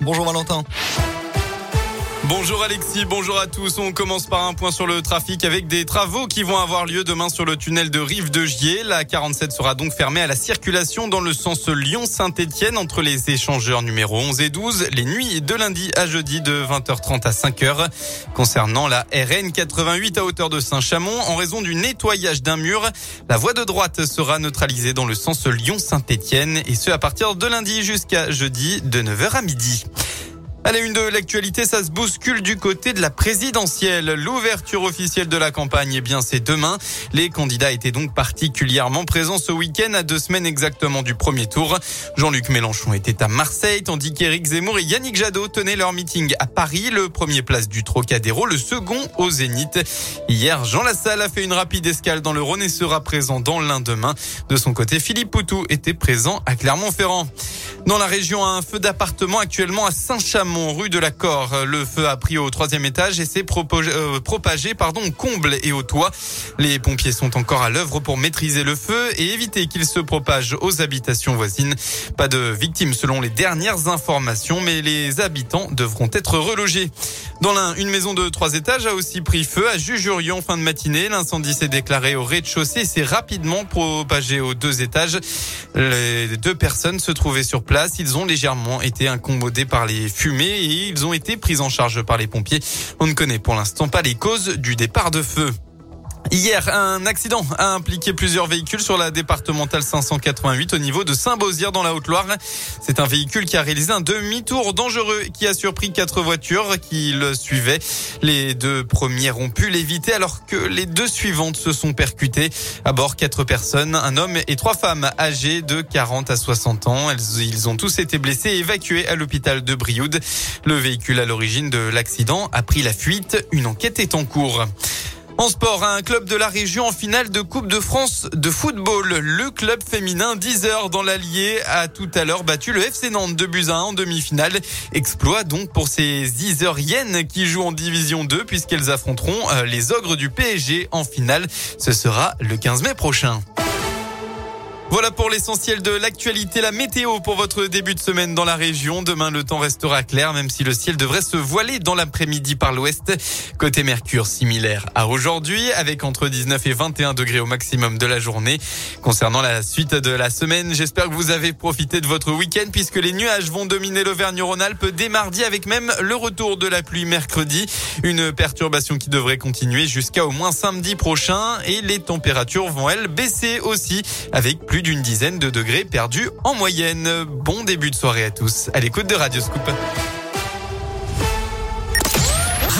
Bonjour Valentin. Bonjour Alexis, bonjour à tous. On commence par un point sur le trafic avec des travaux qui vont avoir lieu demain sur le tunnel de Rive de Gier. La 47 sera donc fermée à la circulation dans le sens Lyon-Saint-Etienne entre les échangeurs numéro 11 et 12 les nuits de lundi à jeudi de 20h30 à 5h. Concernant la RN 88 à hauteur de Saint-Chamond, en raison du nettoyage d'un mur, la voie de droite sera neutralisée dans le sens Lyon-Saint-Etienne et ce à partir de lundi jusqu'à jeudi de 9h à midi. À la une de l'actualité, ça se bouscule du côté de la présidentielle. L'ouverture officielle de la campagne, eh bien, c'est demain. Les candidats étaient donc particulièrement présents ce week-end à deux semaines exactement du premier tour. Jean-Luc Mélenchon était à Marseille, tandis qu'Éric Zemmour et Yannick Jadot tenaient leur meeting à Paris, le premier place du Trocadéro, le second au Zénith. Hier, Jean Lassalle a fait une rapide escale dans le Rhône et sera présent dans l'un demain. De son côté, Philippe Poutou était présent à Clermont-Ferrand. Dans la région, un feu d'appartement actuellement à Saint-Chamond, rue de la. Le feu a pris au troisième étage et s'est euh, propagé, pardon, comble et au toit. Les pompiers sont encore à l'œuvre pour maîtriser le feu et éviter qu'il se propage aux habitations voisines. Pas de victimes selon les dernières informations, mais les habitants devront être relogés. Dans l'un, une maison de trois étages a aussi pris feu à Jujurion fin de matinée. L'incendie s'est déclaré au rez-de-chaussée et s'est rapidement propagé aux deux étages. Les deux personnes se trouvaient sur place ils ont légèrement été incommodés par les fumées et ils ont été pris en charge par les pompiers. On ne connaît pour l'instant pas les causes du départ de feu. Hier, un accident a impliqué plusieurs véhicules sur la départementale 588 au niveau de Saint-Beauzire dans la Haute-Loire. C'est un véhicule qui a réalisé un demi-tour dangereux qui a surpris quatre voitures qui le suivaient. Les deux premières ont pu l'éviter alors que les deux suivantes se sont percutées. À bord, quatre personnes, un homme et trois femmes âgées de 40 à 60 ans. ils ont tous été blessés et évacués à l'hôpital de Brioude. Le véhicule à l'origine de l'accident a pris la fuite. Une enquête est en cours. En sport, un club de la région en finale de Coupe de France de football. Le club féminin 10 heures dans l'Allier a tout à l'heure battu le FC Nantes de en demi-finale. Exploit donc pour ces 10 Iseriennes qui jouent en division 2 puisqu'elles affronteront euh, les ogres du PSG en finale. Ce sera le 15 mai prochain. Voilà pour l'essentiel de l'actualité, la météo pour votre début de semaine dans la région. Demain, le temps restera clair, même si le ciel devrait se voiler dans l'après-midi par l'ouest. Côté Mercure, similaire à aujourd'hui, avec entre 19 et 21 degrés au maximum de la journée. Concernant la suite de la semaine, j'espère que vous avez profité de votre week-end puisque les nuages vont dominer l'Auvergne-Rhône-Alpes dès mardi avec même le retour de la pluie mercredi. Une perturbation qui devrait continuer jusqu'à au moins samedi prochain et les températures vont elles baisser aussi avec plus d'une dizaine de degrés perdus en moyenne. Bon début de soirée à tous à l'écoute de Radio Scoop.